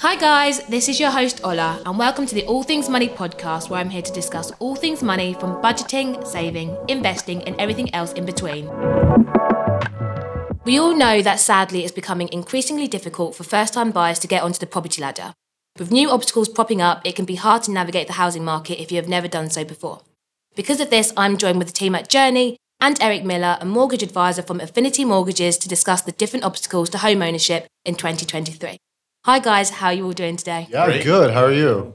Hi, guys, this is your host Ola, and welcome to the All Things Money podcast, where I'm here to discuss all things money from budgeting, saving, investing, and everything else in between. We all know that sadly it's becoming increasingly difficult for first time buyers to get onto the property ladder. With new obstacles popping up, it can be hard to navigate the housing market if you have never done so before. Because of this, I'm joined with the team at Journey and Eric Miller, a mortgage advisor from Affinity Mortgages, to discuss the different obstacles to home ownership in 2023. Hi guys, how are you all doing today? Yeah, Great. good. How are you?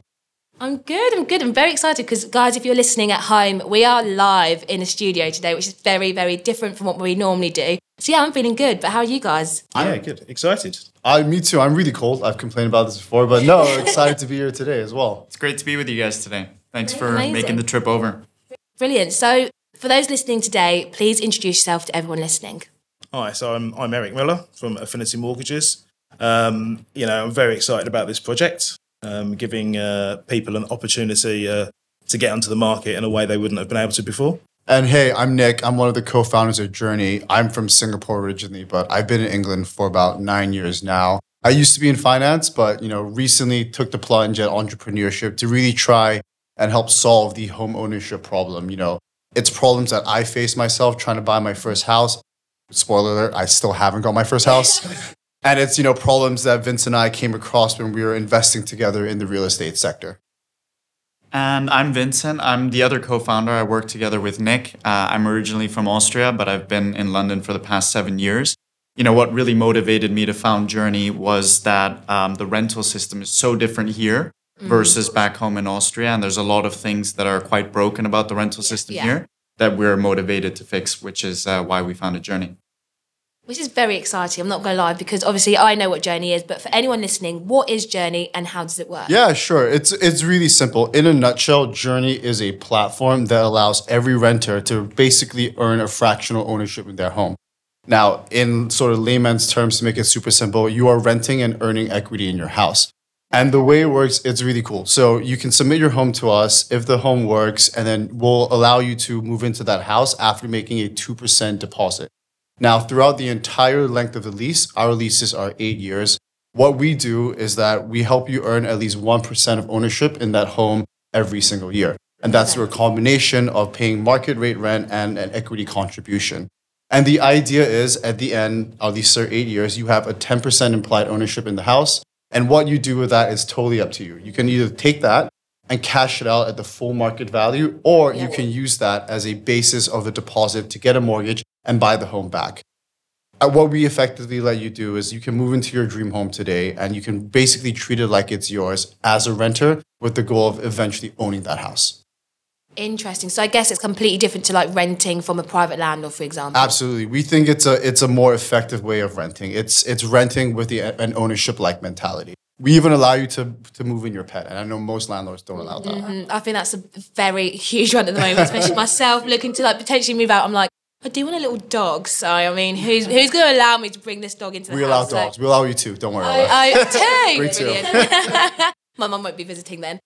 I'm good, I'm good. I'm very excited because, guys, if you're listening at home, we are live in a studio today, which is very, very different from what we normally do. So, yeah, I'm feeling good, but how are you guys? Yeah, good. Excited. I, me too. I'm really cold. I've complained about this before, but no, excited to be here today as well. It's great to be with you guys today. Thanks for Amazing. making the trip over. Brilliant. So, for those listening today, please introduce yourself to everyone listening. Hi, so I'm, I'm Eric Miller from Affinity Mortgages. Um, you know, I'm very excited about this project, um, giving uh, people an opportunity uh, to get onto the market in a way they wouldn't have been able to before. And hey, I'm Nick. I'm one of the co-founders of Journey. I'm from Singapore originally, but I've been in England for about nine years now. I used to be in finance, but you know, recently took the plunge at entrepreneurship to really try and help solve the home ownership problem. You know, it's problems that I face myself trying to buy my first house. Spoiler alert, I still haven't got my first house. and it's, you know, problems that Vince and I came across when we were investing together in the real estate sector. And I'm Vincent. I'm the other co founder. I work together with Nick. Uh, I'm originally from Austria, but I've been in London for the past seven years. You know, what really motivated me to found Journey was that um, the rental system is so different here versus back home in Austria. And there's a lot of things that are quite broken about the rental system Yeah. here that we're motivated to fix, which is uh, why we founded Journey. Which is very exciting, I'm not going to lie, because obviously I know what Journey is, but for anyone listening, what is Journey and how does it work? Yeah, sure. It's it's really simple. In a nutshell, Journey is a platform that allows every renter to basically earn a fractional ownership in their home. Now, in sort of layman's terms, to make it super simple, you are renting and earning equity in your house. And the way it works, it's really cool. So you can submit your home to us if the home works, and then we'll allow you to move into that house after making a 2% deposit. Now, throughout the entire length of the lease, our leases are eight years. What we do is that we help you earn at least 1% of ownership in that home every single year. And that's through a combination of paying market rate rent and an equity contribution. And the idea is at the end, at least for eight years, you have a 10% implied ownership in the house. And what you do with that is totally up to you. You can either take that and cash it out at the full market value, or you can use that as a basis of a deposit to get a mortgage and buy the home back. Uh, What we effectively let you do is you can move into your dream home today and you can basically treat it like it's yours as a renter with the goal of eventually owning that house. Interesting. So I guess it's completely different to like renting from a private landlord, for example. Absolutely. We think it's a it's a more effective way of renting. It's it's renting with the an ownership like mentality. We even allow you to to move in your pet, and I know most landlords don't allow that. Mm, I think that's a very huge one at the moment, especially myself looking to like potentially move out. I'm like, I do want a little dog. So I mean, who's who's going to allow me to bring this dog into the We allow house? So- dogs. We allow you too. Don't worry about it. I, I two. Bring two. My mum won't be visiting then.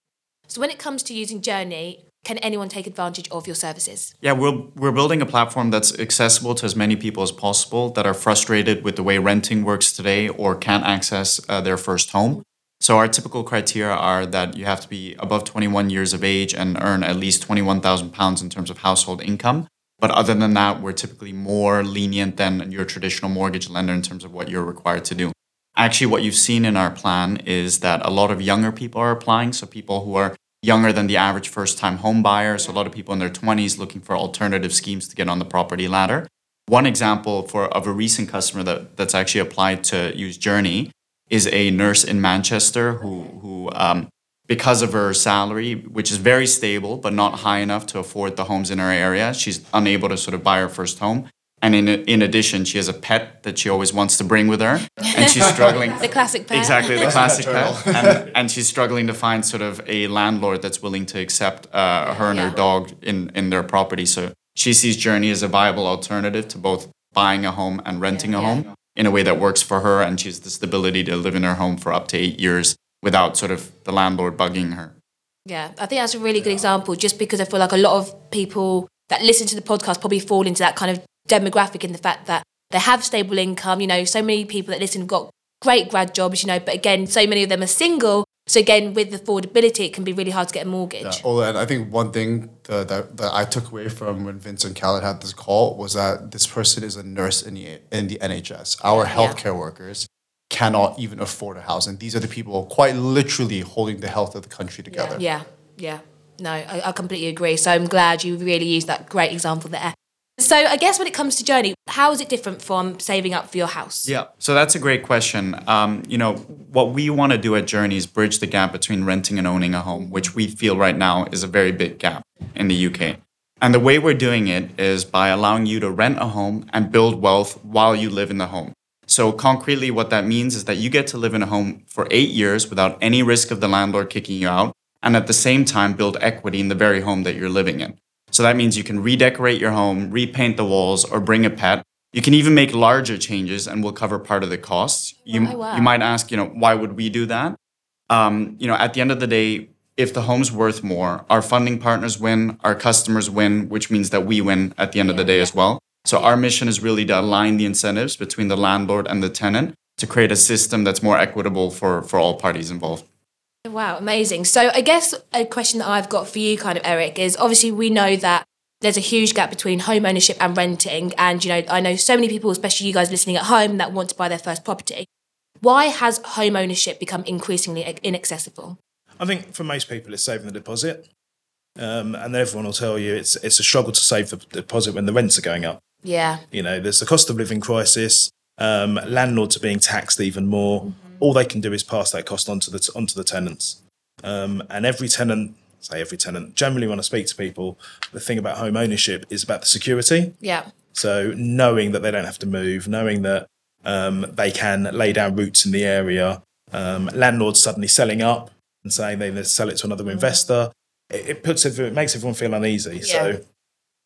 So when it comes to using Journey, can anyone take advantage of your services? Yeah, we're, we're building a platform that's accessible to as many people as possible that are frustrated with the way renting works today or can't access uh, their first home. So, our typical criteria are that you have to be above 21 years of age and earn at least £21,000 in terms of household income. But other than that, we're typically more lenient than your traditional mortgage lender in terms of what you're required to do. Actually, what you've seen in our plan is that a lot of younger people are applying. So, people who are younger than the average first time home buyer. So, a lot of people in their 20s looking for alternative schemes to get on the property ladder. One example for of a recent customer that, that's actually applied to use Journey is a nurse in Manchester who, who um, because of her salary, which is very stable but not high enough to afford the homes in her area, she's unable to sort of buy her first home. And in, in addition, she has a pet that she always wants to bring with her, and she's struggling. The classic pet. Exactly, the classic pet. And, and she's struggling to find sort of a landlord that's willing to accept uh, her and her dog in, in their property. So she sees Journey as a viable alternative to both buying a home and renting a Yeah. home in a way that works for her. And she has the stability to live in her home for up to eight years without sort of the landlord bugging her. Yeah, I think that's a really good example just because I feel like a lot of people that listen to the podcast probably fall into that kind of demographic in the fact that they have stable income. You know, so many people that listen have got great grad jobs, you know, but again, so many of them are single. So again, with affordability, it can be really hard to get a mortgage. Yeah. Oh, and I think one thing that, that, that I took away from when Vincent Khaled had this call was that this person is a nurse in the in the NHS. Our healthcare workers cannot even afford a house, and these are the people quite literally holding the health of the country together. Yeah, yeah. No, I, I completely agree. So I'm glad you really used that great example there. So I guess when it comes to journey, how is it different from saving up for your house? Yeah, so that's a great question. Um, you know, what we want to do at Journey is bridge the gap between renting and owning a home, which we feel right now is a very big gap in the UK. And the way we're doing it is by allowing you to rent a home and build wealth while you live in the home. So concretely, what that means is that you get to live in a home for eight years without any risk of the landlord kicking you out, and at the same time build equity in the very home that you're living in. So that means you can redecorate your home, repaint the walls, or bring a pet. You can even make larger changes, and we'll cover part of the costs. You, Oh, wow. you might ask, you know, why would we do that? Um, you know, at the end of the day, if the home's worth more, our funding partners win, our customers win, which means that we win at the end of the day as well. So our mission is really to align the incentives between the landlord and the tenant to create a system that's more equitable for, for all parties involved. Wow, amazing. So I guess a question that I've got for you, kind of, Eric, is obviously we know that there's a huge gap between home ownership and renting. And, you know, I know so many people, especially you guys listening at home, that want to buy their first property. Why has home ownership become increasingly inaccessible? I think for most people, it's saving the deposit. Um, and everyone will tell you it's it's a struggle to save the deposit when the rents are going up. Yeah. You know, there's a cost of living crisis. Um, landlords are being taxed even more. All they can do is pass that cost onto the onto the tenants. Um, and every tenant, say every tenant, generally when I speak to people, the thing about home ownership is about the security. Yeah. So knowing that they don't have to move, knowing that um, they can lay down roots in the area, um, landlords suddenly selling up and saying they sell it to another investor, it, it puts everyone, it makes everyone feel uneasy. Yeah. So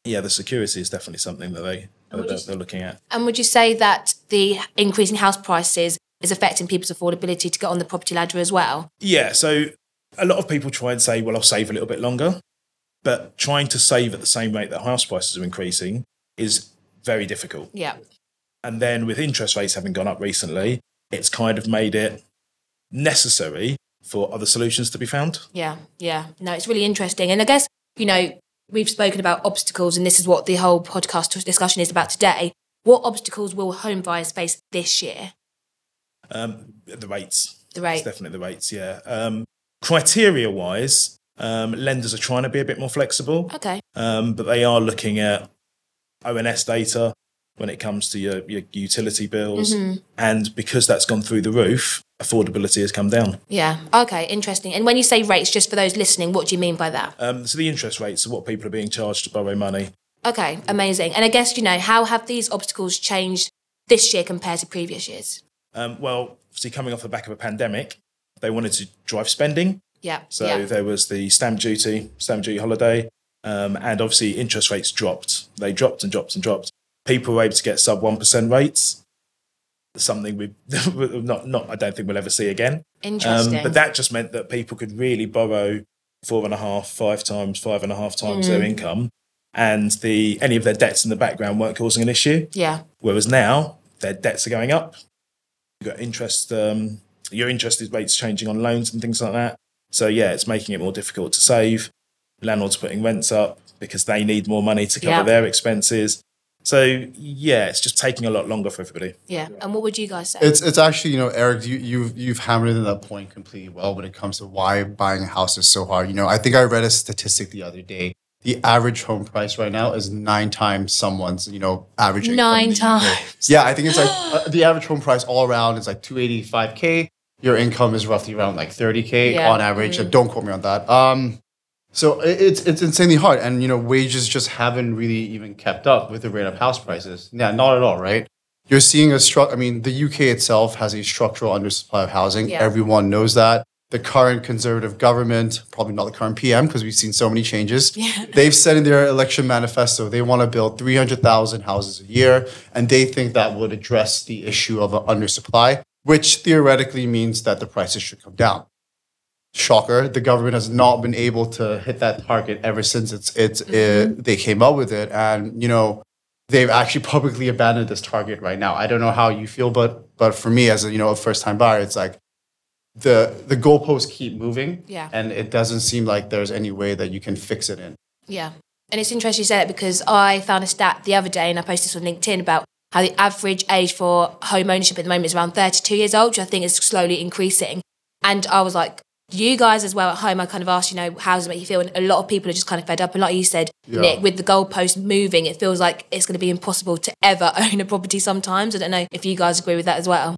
yeah, the security is definitely something that they that they're, they're looking at. And would you say that the increasing house prices is affecting people's affordability to get on the property ladder as well? Yeah, so a lot of people try and say, well, I'll save a little bit longer, but trying to save at the same rate that house prices are increasing is very difficult. Yeah. And then with interest rates having gone up recently, it's kind of made it necessary for other solutions to be found. Yeah, yeah. No, it's really interesting. And I guess, you know, we've spoken about obstacles, and this is what the whole podcast discussion is about today. What obstacles will home buyers face this year? Um, the rates. The rate. It's definitely the rates, yeah. Um, criteria wise, um, lenders are trying to be a bit more flexible, Okay. um, but they are looking at ONS data when it comes to your, your utility bills. Mm-hmm. And because that's gone through the roof, affordability has come down. Yeah. Okay. Interesting. And when you say rates, just for those listening, what do you mean by that? Um, so the interest rates are what people are being charged to borrow money. Okay. Amazing. And I guess, you know, how have these obstacles changed this year compared to previous years? Um, well, obviously, coming off the back of a pandemic, they wanted to drive spending. Yeah. So yeah. there was the stamp duty, stamp duty holiday, um, and obviously interest rates dropped. They dropped and dropped and dropped. People were able to get sub one percent rates. Something we not not I don't think we'll ever see again. Interesting. Um, but that just meant that people could really borrow four and a half, five times, five and a half times Mm. their income, and the any of their debts in the background weren't causing an issue. yeah. Whereas now their debts are going up. You've got interest, um, your interest rates changing on loans and things like that. So yeah, it's making it more difficult to save. Landlords putting rents up because they need more money to cover Yeah. their expenses. So yeah, it's just taking a lot longer for everybody. Yeah. And what would you guys say? It's it's actually you know Eric you you've you've hammered in that point completely well when it comes to why buying a house is so hard. You know I think I read a statistic the other day. The average home price right now is nine times someone's you know average income in Nine the UK. times. Yeah, I think it's like uh, the average home price all around is like two eighty five k. Your income is roughly around like thirty k Yeah. on average. Don't quote me on that. Um, so it's it's insanely hard, and you know wages just haven't really even kept up with the rate of house prices. Yeah, not at all, right? You're seeing a stru- I mean, the UK itself has a structural undersupply of housing. Yeah. Everyone knows that. The current conservative government, probably not the current PM, because we've seen so many changes. Yeah. They've said in their election manifesto they want to build 300,000 houses a year, and they think that would address the issue of an undersupply, which theoretically means that the prices should come down. Shocker, the government has not been able to hit that target ever since it's it's uh, they came up with it, and you know they've actually publicly abandoned this target right now. I don't know how you feel, but but for me as a you know a first time buyer, it's like the the goalposts keep moving, Yeah. and it doesn't seem like there's any way that you can fix it in. Yeah. And it's interesting you say that because I found a stat the other day and I posted this on LinkedIn about how the average age for home ownership at the moment is around 32 years old, which I think is slowly increasing. And I was like, you guys as well at home, I kind of asked, you know, how does it make you feel? And a lot of people are just kind of fed up. And like you said, Yeah. Nick, with the goalpost moving, it feels like it's going to be impossible to ever own a property sometimes. I don't know if you guys agree with that as well.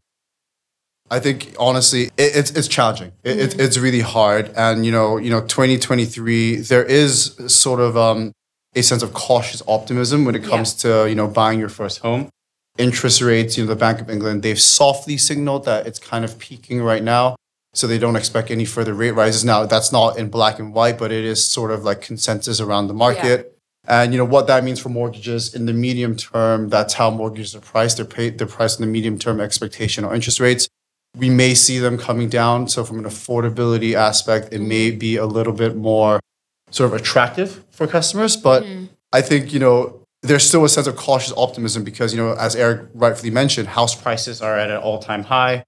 I think honestly, it, it's it's challenging. It, it's it's really hard, and you know, you know, 2023, there is sort of um, a sense of cautious optimism when it comes to you know buying your first home. Interest rates, you know, the Bank of England, they've softly signaled that it's kind of peaking right now, so they don't expect any further rate rises. Now, that's not in black and white, but it is sort of like consensus around the market. And you know what that means for mortgages in the medium term. That's how mortgages are priced. They're paid. They're priced in the medium term expectation or interest rates we may see them coming down. So from an affordability aspect, it may be a little bit more sort of attractive for customers. But hmm. I think, you know, there's still a sense of cautious optimism because, you know, as Eric rightfully mentioned, house prices are at an all-time high.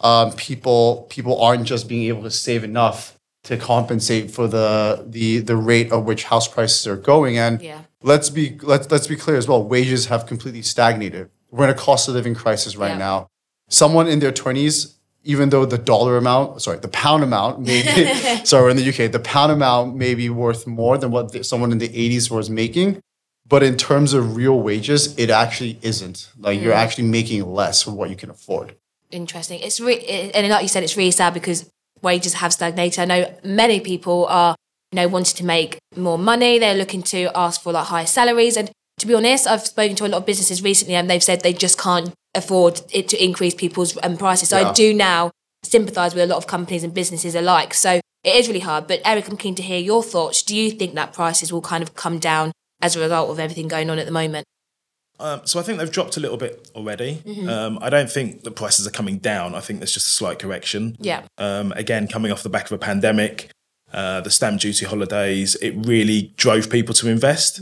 Um, people people aren't just being able to save enough to compensate for the the the rate at which house prices are going. And Yeah. let's be let's let's be clear as well. Wages have completely stagnated. We're in a cost of living crisis right Yeah. now. Someone in their twenties, even though the dollar amount, sorry, the pound amount, maybe, sorry, we're in the UK, the pound amount may be worth more than what the, someone in the eighties was making. But in terms of real wages, it actually isn't. Like you're actually making less for what you can afford. Interesting. It's re- it, and like you said, it's really sad because wages have stagnated. I know many people are, you know, wanting to make more money. They're looking to ask for like higher salaries. And to be honest, I've spoken to a lot of businesses recently, and they've said they just can't afford it to increase people's um, prices. So I do now sympathise with a lot of companies and businesses alike. So it is really hard. But Eric, I'm keen to hear your thoughts. Do you think that prices will kind of come down as a result of everything going on at the moment? Um, so I think they've dropped a little bit already. Mm-hmm. Um, I don't think the prices are coming down. I think there's just a slight correction. Yeah. Um, again, coming off the back of a pandemic, uh, the stamp duty holidays, it really drove people to invest.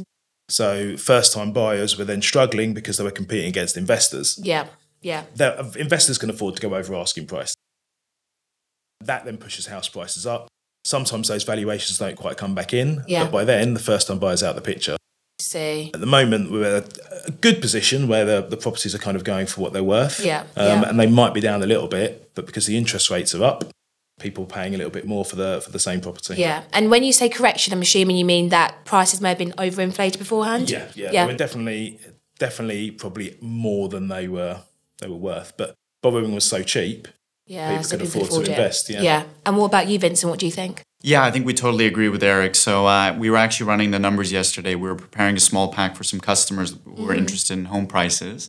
So first time buyers were then struggling because they were competing against investors. Yeah. Yeah. Their- investors can afford to go over asking price. That then pushes house prices up. Sometimes those valuations don't quite come back in, Yeah. but by then the first time buyer's out the picture. See. At the moment, we're at a good position where the, the properties are kind of going for what they're worth. Yeah, Um, yeah. And they might be down a little bit, but because the interest rates are up, people are paying a little bit more for the for the same property. Yeah. And when you say correction, I'm assuming you mean that prices may have been overinflated beforehand? Yeah, yeah. Yeah. They were definitely definitely probably more than they were they were worth. But Bobbing was so cheap. Yeah, People so can people afford to it. invest, yeah. Yeah. And what about you, Vincent? What do you think? Yeah, I think we totally agree with Eric. So uh, we were actually running the numbers yesterday. We were preparing a small pack for some customers who Mm-hmm. were interested in home prices,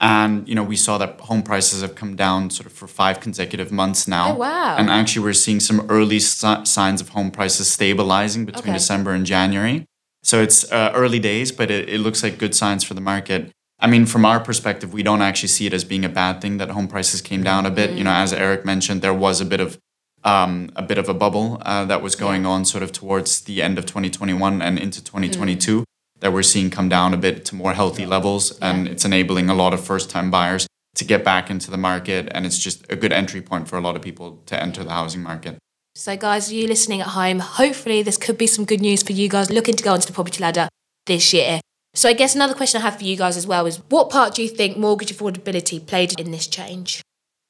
and you know we saw that home prices have come down sort of for five consecutive months now. Oh, wow. And actually, we're seeing some early si- signs of home prices stabilizing between Okay. December and January. So it's uh, early days, but it, it looks like good signs for the market. I mean, from our perspective, we don't actually see it as being a bad thing that home prices came down a bit. You know, as Eric mentioned, there was a bit of um, a bit of a bubble uh, that was going on sort of towards the end of 2021 and into 2022 that we're seeing come down a bit to more healthy levels, and it's enabling a lot of first-time buyers to get back into the market, and it's just a good entry point for a lot of people to enter the housing market. So, guys, you listening at home, hopefully this could be some good news for you guys looking to go onto the property ladder this year. So, I guess another question I have for you guys as well is what part do you think mortgage affordability played in this change?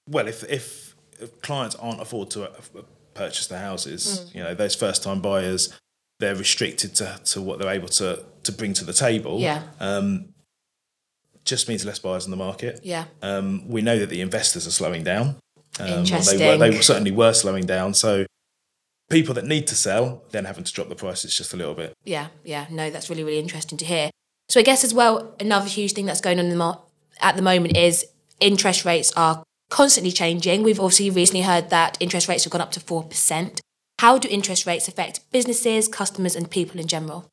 Well, if if, if clients aren't afford to uh, purchase the houses, Mm. you know, those first time buyers, they're restricted to, to what they're able to to bring to the table. Yeah. Um, just means less buyers in the market. Yeah. Um, we know that the investors are slowing down. Um, Interesting. They, were, they certainly were slowing down. So people that need to sell then having to drop the prices just a little bit. Yeah, yeah, no, that's really, really interesting to hear. So I guess as well, another huge thing that's going on in the mar- at the moment is interest rates are constantly changing. We've obviously recently heard that interest rates have gone up to 4%. How do interest rates affect businesses, customers, and people in general?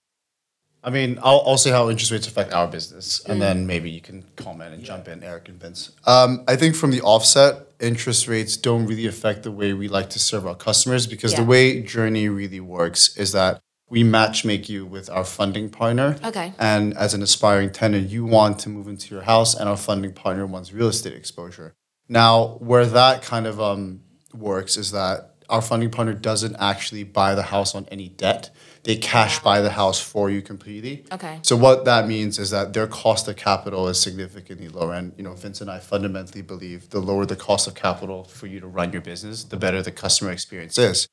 I mean, I'll, I'll say how interest rates affect our business, and then maybe you can comment and jump in, Eric and Vince. Um, I think from the offset, interest rates don't really affect the way we like to serve our customers because the way Journey really works is that we match make you with our funding partner. Okay. And as an aspiring tenant, you want to move into your house, and our funding partner wants real estate exposure. Now, where that kind of um, works is that our funding partner doesn't actually buy the house on any debt. They cash buy the house for you completely. Okay. So what that means is that their cost of capital is significantly lower. And you know, Vince and I fundamentally believe the lower the cost of capital for you to run your business, the better the customer experience is.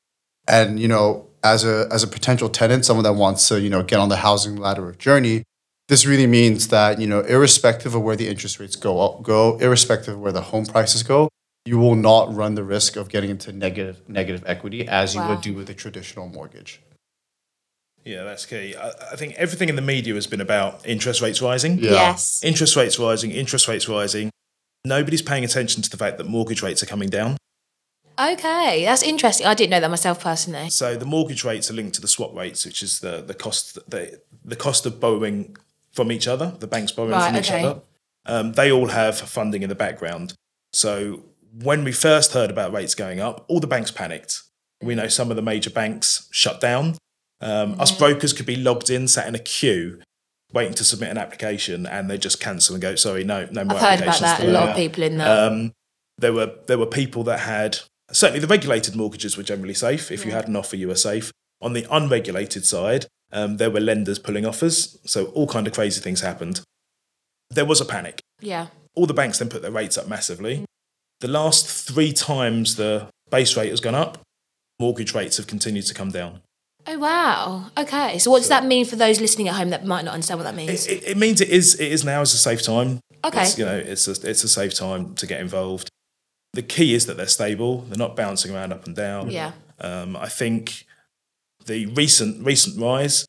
And you know, as a as a potential tenant, someone that wants to you know get on the housing ladder of journey, this really means that you know, irrespective of where the interest rates go up, go irrespective of where the home prices go, you will not run the risk of getting into negative negative equity as you would do with a traditional mortgage. Yeah, that's key. I, I think everything in the media has been about interest rates rising. Yeah. Yes. Interest rates rising, interest rates rising. Nobody's paying attention to the fact that mortgage rates are coming down. Okay, that's interesting. I didn't know that myself personally. So the mortgage rates are linked to the swap rates, which is the the cost the the cost of borrowing from each other. The banks borrowing Right, from each okay. other. Um, they all have funding in the background. So when we first heard about rates going up, all the banks panicked. We know some of the major banks shut down. Um, Mm-hmm. Us brokers could be logged in, sat in a queue, waiting to submit an application, and they just cancel and go, "Sorry, no, no more I've heard about that. A lot of people in that. Um, there were there were people that had certainly the regulated mortgages were generally safe. If you had an offer, you were safe. On the unregulated side, um, there were lenders pulling offers, so all kind of crazy things happened. There was a panic. yeah. All the banks then put their rates up massively. The last three times the base rate has gone up, mortgage rates have continued to come down. Oh wow. Okay. So what does that mean for those listening at home that might not understand what that means? It, it, it means it is it is now is a safe time. Okay. It's, you know, it's a, it's a safe time to get involved. The key is that they're stable. They're not bouncing around up and down. Yeah. Um, I think the recent recent rise,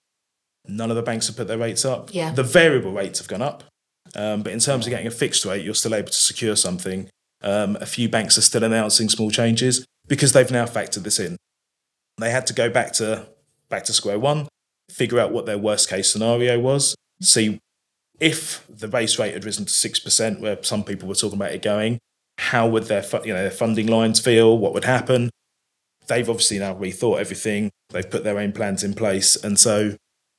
none of the banks have put their rates up. Yeah. The variable rates have gone up, um, but in terms of getting a fixed rate, you're still able to secure something. Um, a few banks are still announcing small changes because they've now factored this in. They had to go back to back to square one, figure out what their worst case scenario was, see if the base rate had risen to six percent, where some people were talking about it going, how would their you know their funding lines feel? What would happen? They've obviously now rethought everything. They've put their own plans in place, and so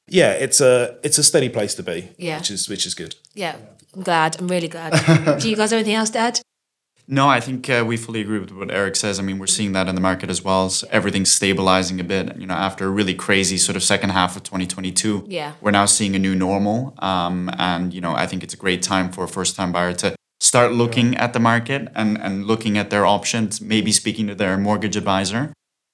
yeah, it's a it's a steady place to be. Yeah. which is which is good. Yeah. I'm glad. I'm really glad. Do you guys have anything else to add? No, I think uh, we fully agree with what Eric says. I mean, we're seeing that in the market as well. So everything's stabilizing a bit. You know, after a really crazy sort of second half of 2022, Yeah. we're now seeing a new normal. Um, and you know, I think it's a great time for a first-time buyer to start looking at the market and and looking at their options. Maybe speaking to their mortgage advisor to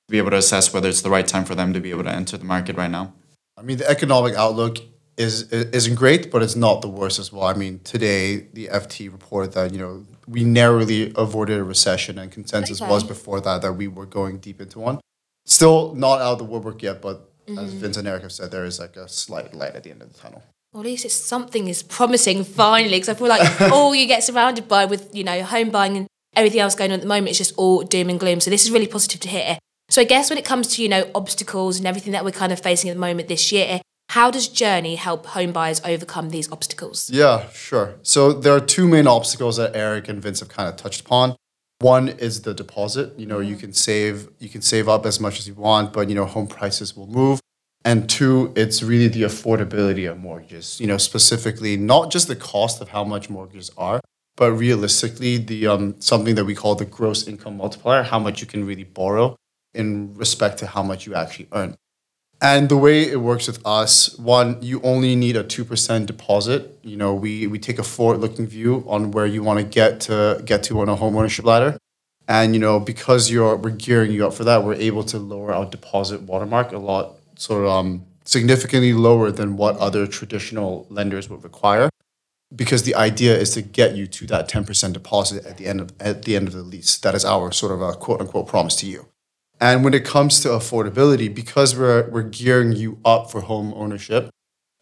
be able to assess whether it's the right time for them to be able to enter the market right now. I mean, the economic outlook is isn't great, but it's not the worst as well. I mean, today the FT reported that you know we narrowly avoided a recession, and consensus Okay. was before that that we were going deep into one. Still not out of the woodwork yet, but as mm-hmm. Vince and Eric have said, there is like a slight light at the end of the tunnel. Well, at least it's something is promising finally, because I feel like all you get surrounded by with you know home buying and everything else going on at the moment is just all doom and gloom. So this is really positive to hear. So I guess when it comes to you know obstacles and everything that we're kind of facing at the moment this year, how does Journey help home buyers overcome these obstacles? Yeah, sure. So there are two main obstacles that Eric and Vince have kind of touched upon. One is the deposit. You know, you can save you can save up as much as you want, but you know, home prices will move. And two, it's really the affordability of mortgages. You know, specifically not just the cost of how much mortgages are, but realistically the um something that we call the gross income multiplier, how much you can really borrow in respect to how much you actually earn. And the way it works with us, one, you only need a two percent deposit. You know, we we take a forward-looking view on where you want to get to get to on a home ownership ladder. And you know, because you're we're gearing you up for that, we're able to lower our deposit watermark a lot, sort of um, significantly lower than what other traditional lenders would require. Because the idea is to get you to that ten percent deposit at the end of at the end of the lease. That is our sort of a quote unquote promise to you. And when it comes to affordability, because we're we're gearing you up for home ownership,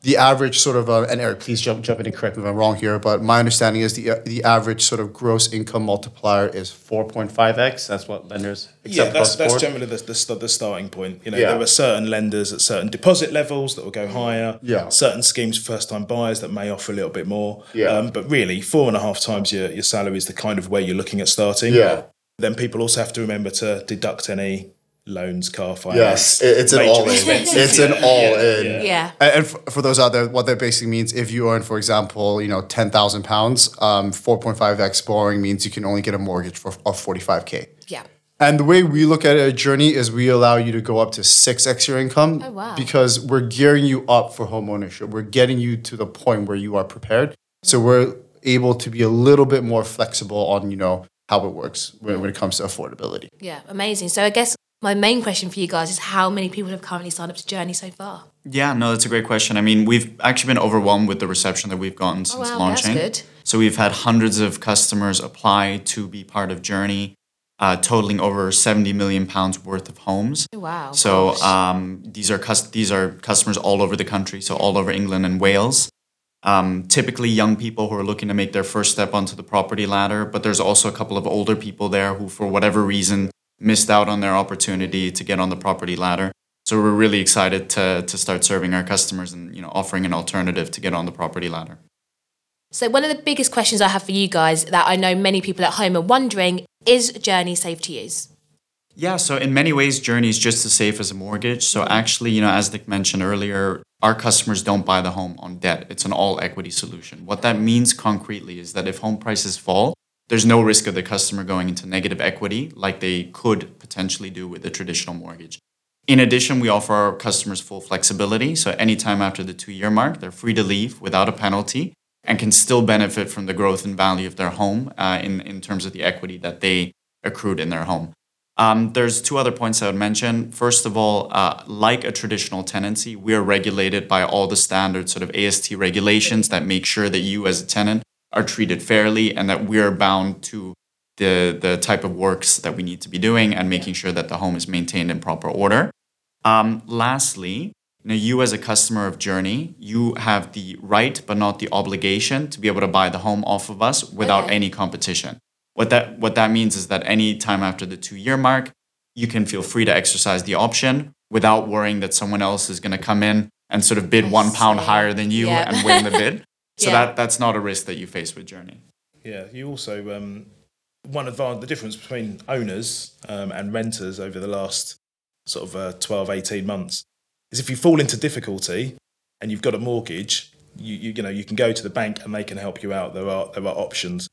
the average sort of uh, and Eric, please jump jump in and correct me if I'm wrong here, but my understanding is the uh, the average sort of gross income multiplier is 4.5x. That's what lenders accept Yeah, that's that's board. generally the, the, the starting point. You know, Yeah. there are certain lenders at certain deposit levels that will go higher. Yeah. Certain schemes for first time buyers that may offer a little bit more. Yeah. Um, but really, four and a half times your, your salary is the kind of way you're looking at starting. Yeah. Then people also have to remember to deduct any loans, car finance. Yes, it's an all in. It's an all in. yeah. Yeah. And, and for, for those out there, what that basically means, if you earn, for example, you know, ten thousand pounds, um, four point five x borrowing means you can only get a mortgage for of forty five k. Yeah. And the way we look at a journey is we allow you to go up to six x your income. Oh, wow. Because we're gearing you up for home ownership. We're getting you to the point where you are prepared. So we're able to be a little bit more flexible on, you know, how it works when, when it comes to affordability. Yeah. Amazing. So I guess my main question for you guys is how many people have currently signed up to Journey so far? Yeah, no, that's a great question. I mean, we've actually been overwhelmed with the reception that we've gotten since wow, that's launching. good. So we've had hundreds of customers apply to be part of Journey, uh, totaling over 70 million pounds worth of homes. Oh, wow. So um, these are cus- these are customers all over the country, so all over England and Wales. Um, typically, young people who are looking to make their first step onto the property ladder, but there's also a couple of older people there who, for whatever reason, missed out on their opportunity to get on the property ladder. So we're really excited to to start serving our customers and you know offering an alternative to get on the property ladder. So, one of the biggest questions I have for you guys that I know many people at home are wondering is Journey safe to use? Yeah, so in many ways, Journey is just as safe as a mortgage. So actually, you know, as Nick mentioned earlier, our customers don't buy the home on debt. It's an all equity solution. What that means concretely is that if home prices fall, there's no risk of the customer going into negative equity like they could potentially do with a traditional mortgage. In addition, we offer our customers full flexibility. So anytime after the two year mark, they're free to leave without a penalty and can still benefit from the growth and value of their home uh, in, in terms of the equity that they accrued in their home. Um, there's two other points I would mention. First of all, uh, like a traditional tenancy, we are regulated by all the standard sort of AST regulations that make sure that you as a tenant are treated fairly and that we're bound to the, the type of works that we need to be doing and making sure that the home is maintained in proper order. Um, lastly, you, know, you as a customer of Journey, you have the right but not the obligation to be able to buy the home off of us without Okay. any competition. What that what that means is that any time after the two year mark, you can feel free to exercise the option without worrying that someone else is going to come in and sort of bid I one pound see. higher than you Yeah. and win the bid. So Yeah. that that's not a risk that you face with Journey. Yeah, you also um, one advantage the difference between owners um, and renters over the last sort of uh, 12, 18 months is if you fall into difficulty and you've got a mortgage, you, you you know you can go to the bank and they can help you out. There are there are options.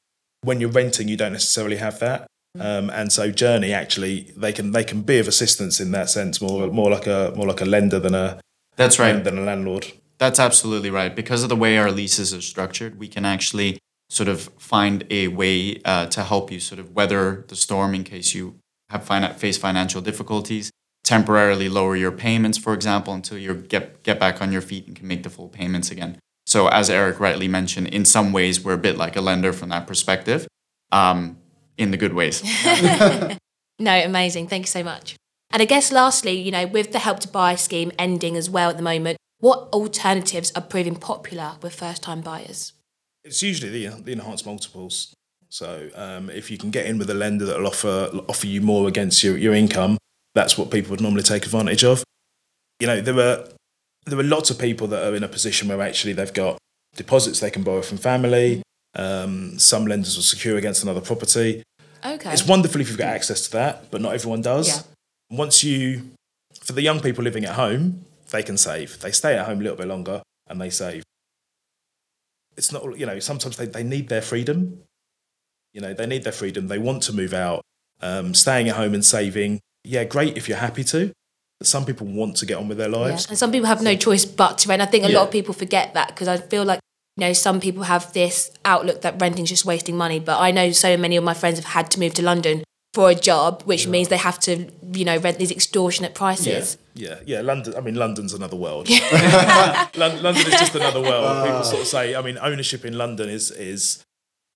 When you're renting, you don't necessarily have that. Um, and so Journey actually they can they can be of assistance in that sense, more more like a more like a lender than a That's right. than a landlord. That's absolutely right. Because of the way our leases are structured, we can actually sort of find a way uh, to help you sort of weather the storm in case you have fina- face financial difficulties. Temporarily lower your payments, for example, until you get get back on your feet and can make the full payments again. So, as Eric rightly mentioned, in some ways we're a bit like a lender from that perspective, um, in the good ways. No, amazing. Thank you so much. And I guess lastly, you know, with the help to buy scheme ending as well at the moment, what alternatives are proving popular with first time buyers? It's usually the, the enhanced multiples. So um, if you can get in with a lender that will offer offer you more against your, your income, that's what people would normally take advantage of. You know, there are there are lots of people that are in a position where actually they've got deposits they can borrow from family. Um, some lenders will secure against another property. Okay. It's wonderful if you've got access to that, but not everyone does. Yeah. Once you, for the young people living at home, they can save. They stay at home a little bit longer and they save. It's not, you know, sometimes they, they need their freedom. You know, they need their freedom. They want to move out. Um, staying at home and saving, yeah, great if you're happy to. But some people want to get on with their Yeah. lives. And some people have no choice but to rent. I think a lot of people forget that because I feel like, you know, some people have this outlook that renting's just wasting money. But I know so many of my friends have had to move to London for a job, which means they have to, you know, rent these extortionate prices. Yeah, yeah. yeah. London. I mean, London's another world. London is just another world. Uh. People sort of say. I mean, ownership in London is is.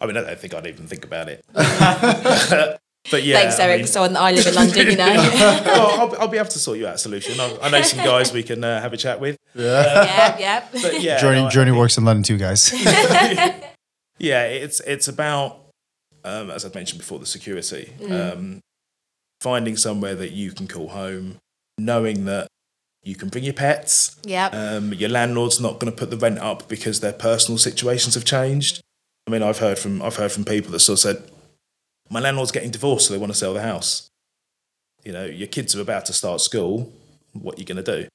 I mean, I don't think I'd even think about it. but yeah, Thanks, I Eric. mean- so I live in London, you know. well, I'll, I'll be able to sort you out a solution. I, I know some guys we can uh, have a chat with. yeah, yeah. But yeah, Journey no, I- Journey works in London too, guys. yeah, it's it's about um, as I mentioned before, the security. Um, finding somewhere that you can call home, knowing that you can bring your pets. Yeah. Um, your landlord's not going to put the rent up because their personal situations have changed. I mean, I've heard from I've heard from people that sort of said, "My landlord's getting divorced, so they want to sell the house." you know, your kids are about to start school. What are you going to do?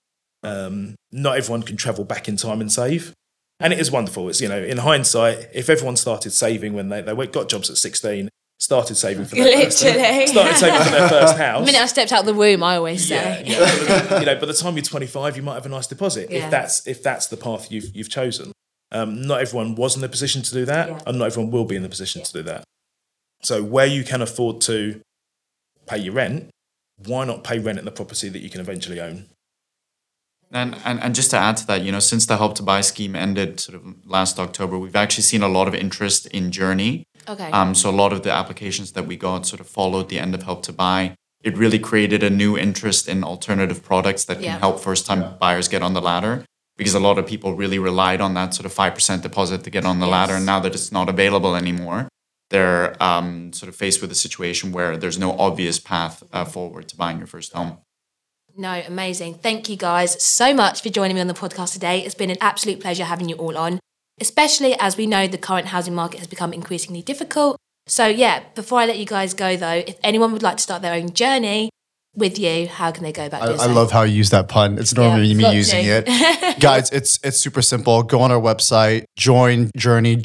Um, not everyone can travel back in time and save. And it is wonderful. It's, you know, in hindsight, if everyone started saving when they, they got jobs at 16, started saving for their first, Literally. started saving for their first house. The minute I stepped out of the womb, I always say. Yeah, yeah. you know, by the time you're 25, you might have a nice deposit Yeah. if that's if that's the path you've you've chosen. Um, not everyone was in the position to do that, and not everyone will be in the position to do that. So where you can afford to pay your rent, why not pay rent in the property that you can eventually own? And, and and just to add to that, you know, since the help to buy scheme ended sort of last October, we've actually seen a lot of interest in Journey. Okay. Um, so a lot of the applications that we got sort of followed the end of help to buy. It really created a new interest in alternative products that can Yeah. help first time buyers get on the ladder. Because a lot of people really relied on that sort of five percent deposit to get on the ladder, and now that it's not available anymore, they're um, sort of faced with a situation where there's no obvious path uh, forward to buying your first home. No, amazing. Thank you guys so much for joining me on the podcast today. It's been an absolute pleasure having you all on, especially as we know the current housing market has become increasingly difficult. So, yeah, before I let you guys go though, if anyone would like to start their own journey with you, how can they go about I, I love how you use that pun. It's normally Yeah, me using to. it. Guys, it's it's super simple. Go on our website, join journey,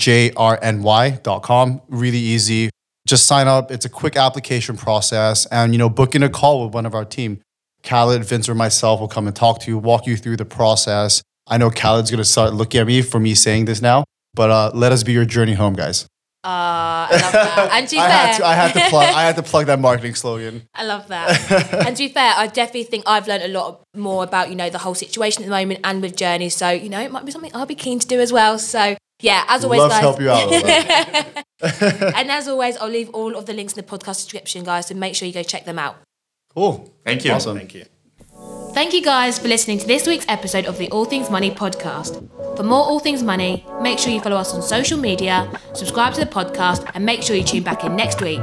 J-R-N-Y.com. Really easy. Just sign up. It's a quick application process. And you know, book in a call with one of our team. Khaled, Vince, or myself will come and talk to you, walk you through the process. I know Khaled's gonna start looking at me for me saying this now, but uh, let us be your journey home, guys. Uh, I love that. And to be I fair, had to I had to plug I had to plug that marketing slogan. I love that. and to be fair, I definitely think I've learned a lot more about, you know, the whole situation at the moment and with Journey. So, you know, it might be something I'll be keen to do as well. So, yeah, as always, Love to guys. help you out. And as always, I'll leave all of the links in the podcast description, guys. So make sure you go check them out. cool. Thank you. Awesome. Thank you. Thank you guys for listening to this week's episode of the All Things Money podcast. For more All Things Money, make sure you follow us on social media, subscribe to the podcast, and make sure you tune back in next week.